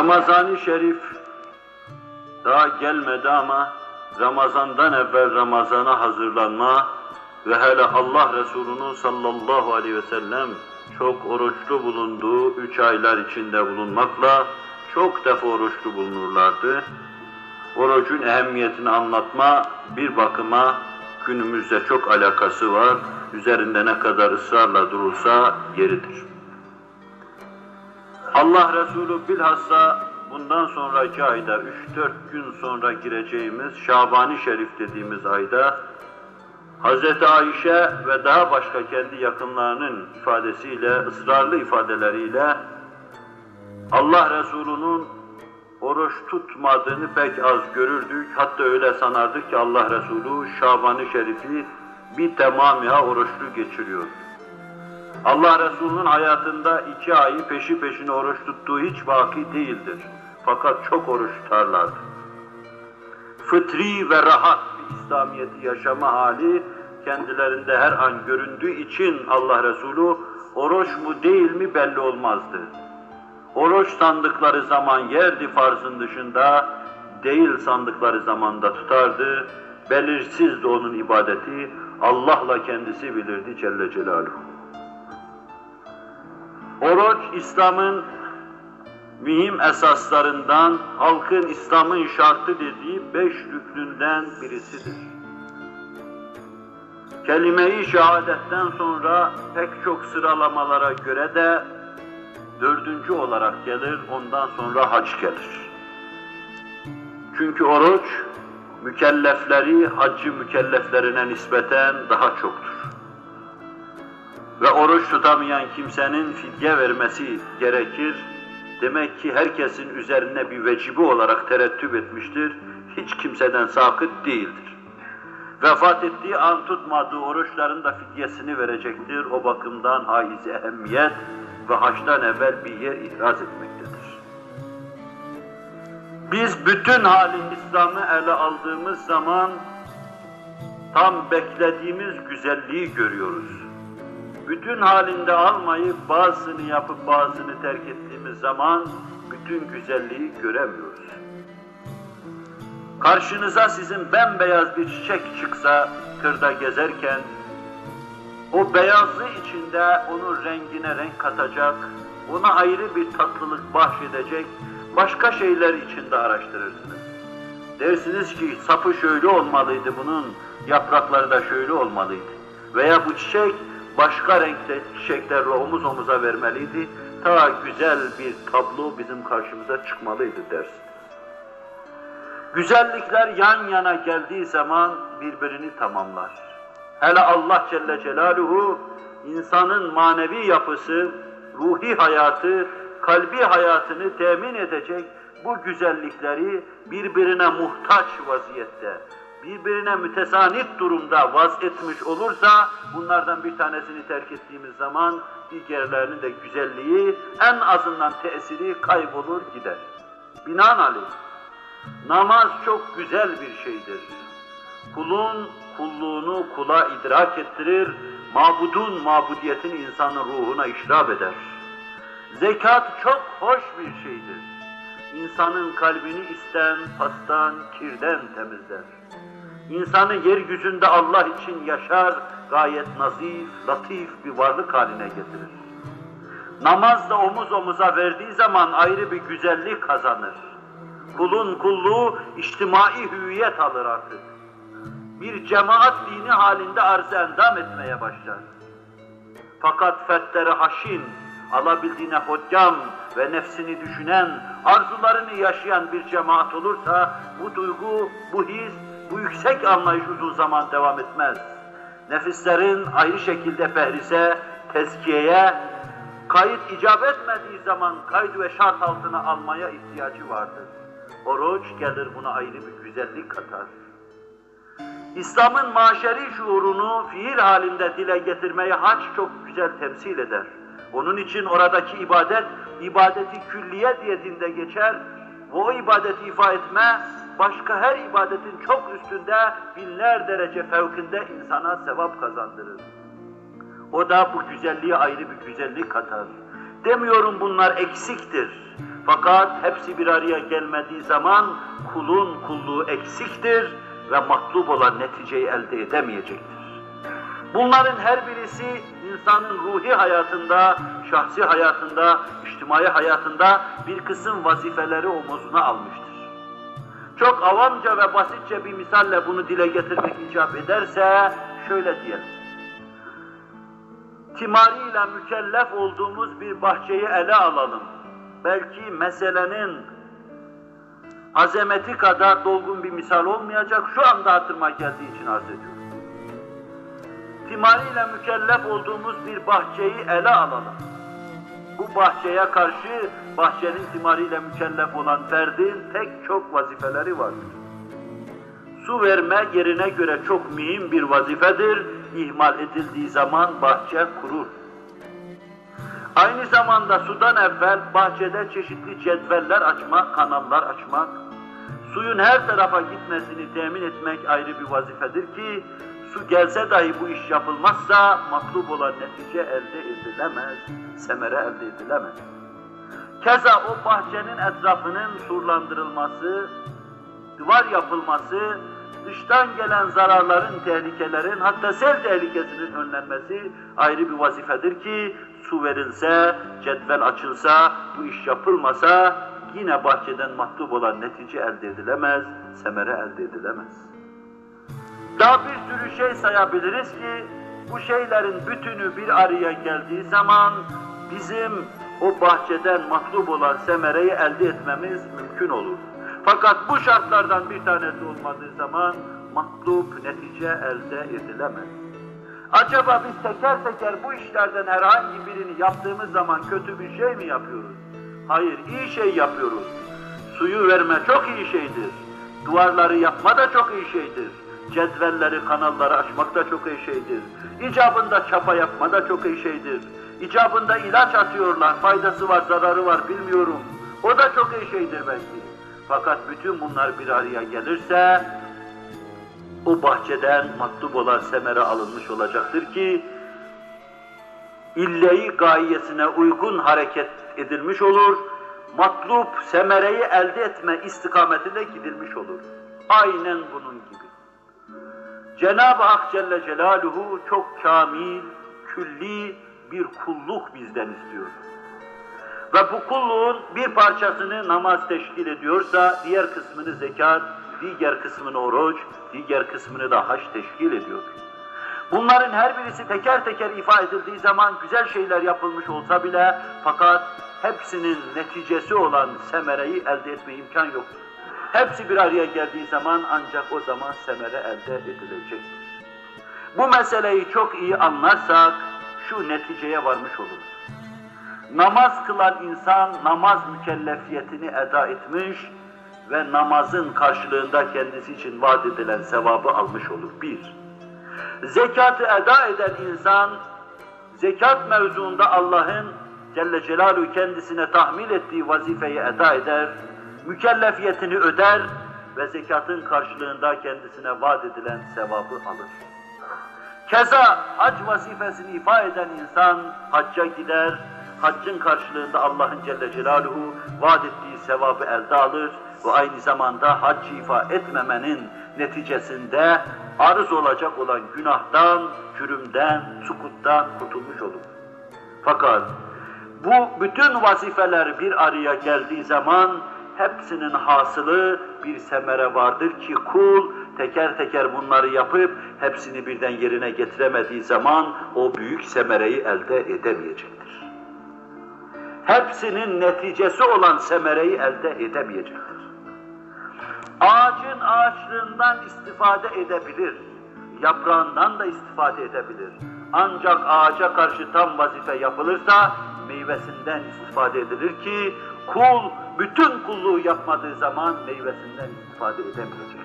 Ramazan-ı Şerif daha gelmedi ama Ramazan'dan evvel Ramazan'a hazırlanma ve hele Allah Resulü'nün sallallahu aleyhi ve sellem çok oruçlu bulunduğu üç aylar içinde bulunmakla çok defa oruçlu bulunurlardı. Orucun ehemmiyetini anlatma bir bakıma günümüzde çok alakası var. Üzerinde ne kadar ısrarla durulsa yeridir. Allah Resulü bilhassa bundan sonraki ayda 3-4 gün sonra gireceğimiz Şabani Şerif dediğimiz ayda Hz. Ayşe ve daha başka kendi yakınlarının ifadesiyle, ısrarlı ifadeleriyle Allah Resulü'nün oruç tutmadığını pek az görürdük. Hatta öyle sanardık ki Allah Resulü Şaban-ı Şerif'i bir tamamıha oruçlu geçiriyor. Allah Resulü'nün hayatında iki ayı peşi peşine oruç tuttuğu hiç vaki değildir. Fakat çok oruç tutarlardı. Fıtri ve rahat bir İslamiyet'i yaşama hali kendilerinde her an göründüğü için Allah Resulü oruç mu değil mi belli olmazdı. Oruç sandıkları zaman yerdi farzın dışında, değil sandıkları zamanda tutardı. Belirsizdi onun ibadeti, Allah'la kendisi bilirdi Celle Celaluhu. Oruç, İslam'ın mühim esaslarından, halkın İslam'ın şartı dediği beş rüknünden birisidir. Kelime-i şehadetten sonra pek çok sıralamalara göre de dördüncü olarak gelir, ondan sonra hac gelir. Çünkü oruç, mükellefleri haccı mükelleflerine nispeten daha çoktur. Ve oruç tutamayan kimsenin fidye vermesi gerekir. Demek ki herkesin üzerine bir vecibi olarak terettüp etmiştir. Hiç kimseden sakıt değildir. Vefat ettiği an tutmadığı oruçların da fidyesini verecektir. O bakımdan haiz ehemmiyet ve haçtan evvel bir yer ihraz etmektedir. Biz bütün hali İslam'ı ele aldığımız zaman tam beklediğimiz güzelliği görüyoruz. Bütün halinde almayıp bazısını yapıp bazısını terk ettiğimiz zaman bütün güzelliği göremiyoruz. Karşınıza sizin bembeyaz bir çiçek çıksa kırda gezerken o beyazlığı içinde onun rengine renk katacak, ona ayrı bir tatlılık bahşedecek başka şeyler içinde araştırırsınız. Dersiniz ki sapı şöyle olmalıydı bunun, yaprakları da şöyle olmalıydı. Veya bu çiçek başka renkte çiçeklerle omuz omuza vermeliydi. Ta güzel bir tablo bizim karşımıza çıkmalıydı dersiniz. Güzellikler yan yana geldiği zaman birbirini tamamlar. Hele Allah Celle Celaluhu insanın manevi yapısı, ruhi hayatı, kalbi hayatını temin edecek bu güzellikleri birbirine muhtaç vaziyette, birbirine mütesanit durumda vaz etmiş olursa bunlardan bir tanesini terk ettiğimiz zaman diğerlerinin de güzelliği en azından tesiri kaybolur gider. Binaenaleyh namaz çok güzel bir şeydir. Kulun kulluğunu kula idrak ettirir, mabudun mabudiyetini insanın ruhuna işrap eder. Zekat çok hoş bir şeydir. İnsanın kalbini isten, pastan, kirden temizler. İnsanı yeryüzünde Allah için yaşar, gayet nazif, latif bir varlık haline getirir. Namaz da omuz omuza verdiği zaman ayrı bir güzellik kazanır. Kulun kulluğu içtimai hüviyet alır artık bir cemaat dini halinde arz endam etmeye başlar. Fakat fertleri haşin, alabildiğine hoccam ve nefsini düşünen, arzularını yaşayan bir cemaat olursa bu duygu, bu his, bu yüksek anlayış uzun zaman devam etmez. Nefislerin ayrı şekilde pehrise, tezkiyeye, kayıt icap etmediği zaman kaydı ve şart altına almaya ihtiyacı vardır. Oruç gelir buna ayrı bir güzellik katar. İslam'ın maşeri şuurunu fiil halinde dile getirmeyi haç çok güzel temsil eder. Onun için oradaki ibadet, ibadeti külliye diye dinde geçer ve o ibadeti ifa etme, başka her ibadetin çok üstünde, binler derece fevkinde insana sevap kazandırır. O da bu güzelliğe ayrı bir güzellik katar. Demiyorum bunlar eksiktir. Fakat hepsi bir araya gelmediği zaman kulun kulluğu eksiktir ve matlub olan neticeyi elde edemeyecektir. Bunların her birisi insanın ruhi hayatında, şahsi hayatında, içtimai hayatında bir kısım vazifeleri omuzuna almıştır. Çok avamca ve basitçe bir misalle bunu dile getirmek icap ederse şöyle diyelim. Timariyle mükellef olduğumuz bir bahçeyi ele alalım. Belki meselenin azameti kadar dolgun bir misal olmayacak, şu anda hatırıma geldiği için arz ediyorum timariyle mükellef olduğumuz bir bahçeyi ele alalım. Bu bahçeye karşı bahçenin timariyle mükellef olan ferdin tek çok vazifeleri vardır. Su verme yerine göre çok mühim bir vazifedir. İhmal edildiği zaman bahçe kurur. Aynı zamanda sudan evvel bahçede çeşitli cetveller açmak, kanallar açmak, suyun her tarafa gitmesini temin etmek ayrı bir vazifedir ki su gelse dahi bu iş yapılmazsa matlub olan netice elde edilemez, semere elde edilemez. Keza o bahçenin etrafının surlandırılması, duvar yapılması, dıştan gelen zararların, tehlikelerin, hatta sel tehlikesinin önlenmesi ayrı bir vazifedir ki su verilse, cetvel açılsa, bu iş yapılmasa yine bahçeden matlub olan netice elde edilemez, semere elde edilemez. Daha bir sürü şey sayabiliriz ki bu şeylerin bütünü bir araya geldiği zaman bizim o bahçeden matlub olan semereyi elde etmemiz mümkün olur. Fakat bu şartlardan bir tanesi olmadığı zaman matlub netice elde edilemez. Acaba biz teker teker bu işlerden herhangi birini yaptığımız zaman kötü bir şey mi yapıyoruz? Hayır, iyi şey yapıyoruz. Suyu verme çok iyi şeydir. Duvarları yapma da çok iyi şeydir cedvelleri, kanalları açmak da çok iyi şeydir. İcabında çapa yapma da çok iyi şeydir. İcabında ilaç atıyorlar, faydası var, zararı var bilmiyorum. O da çok iyi şeydir belki. Fakat bütün bunlar bir araya gelirse, o bahçeden matlub olan semere alınmış olacaktır ki, illeyi gayesine uygun hareket edilmiş olur, matlub semereyi elde etme istikametine gidilmiş olur. Aynen bunun gibi. Cenab-ı Hak Celle Celaluhu çok kamil, külli bir kulluk bizden istiyor. Ve bu kulluğun bir parçasını namaz teşkil ediyorsa, diğer kısmını zekat, diğer kısmını oruç, diğer kısmını da haç teşkil ediyor. Bunların her birisi teker teker ifade edildiği zaman güzel şeyler yapılmış olsa bile fakat hepsinin neticesi olan semereyi elde etme imkan yoktur. Hepsi bir araya geldiği zaman ancak o zaman semere elde edilecektir. Bu meseleyi çok iyi anlarsak şu neticeye varmış oluruz. Namaz kılan insan namaz mükellefiyetini eda etmiş ve namazın karşılığında kendisi için vaat edilen sevabı almış olur. Bir, zekatı eda eden insan, zekat mevzuunda Allah'ın Celle Celaluhu kendisine tahmil ettiği vazifeyi eda eder mükellefiyetini öder ve zekatın karşılığında kendisine vaat edilen sevabı alır. Keza hac vazifesini ifa eden insan hacca gider, haccın karşılığında Allah'ın Celle Celaluhu vaat ettiği sevabı elde alır ve aynı zamanda hac ifa etmemenin neticesinde arız olacak olan günahtan, cürümden, sukuttan kurtulmuş olur. Fakat bu bütün vazifeler bir araya geldiği zaman hepsinin hasılı bir semere vardır ki kul teker teker bunları yapıp hepsini birden yerine getiremediği zaman o büyük semereyi elde edemeyecektir. Hepsinin neticesi olan semereyi elde edemeyecektir. Ağacın ağaçlığından istifade edebilir, yaprağından da istifade edebilir. Ancak ağaca karşı tam vazife yapılırsa meyvesinden istifade edilir ki kul bütün kulluğu yapmadığı zaman meyvesinden istifade edemeyecektir.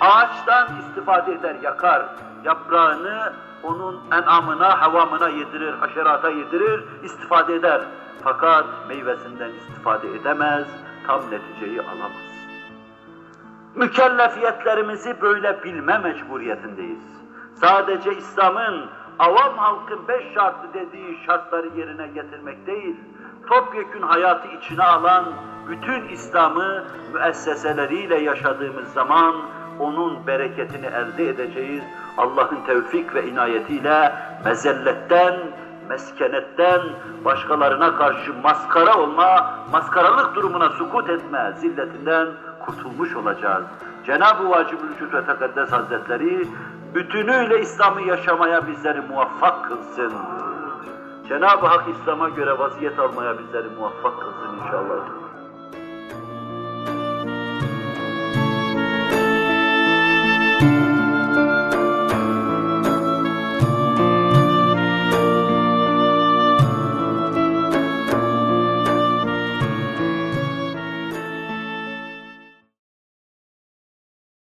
Ağaçtan istifade eder, yakar. Yaprağını onun enamına, havamına yedirir, haşerata yedirir, istifade eder. Fakat meyvesinden istifade edemez, tam neticeyi alamaz. Mükellefiyetlerimizi böyle bilme mecburiyetindeyiz. Sadece İslam'ın avam halkın beş şartı dediği şartları yerine getirmek değil, topyekün hayatı içine alan bütün İslam'ı müesseseleriyle yaşadığımız zaman onun bereketini elde edeceğiz. Allah'ın tevfik ve inayetiyle mezelletten, meskenetten, başkalarına karşı maskara olma, maskaralık durumuna sukut etme zilletinden kurtulmuş olacağız. Cenab-ı Vacib-ül ve Tekaddes Hazretleri bütünüyle İslam'ı yaşamaya bizleri muvaffak kılsın. Cenab-ı Hak İslam'a göre vaziyet almaya bizleri muvaffak kılsın inşallah.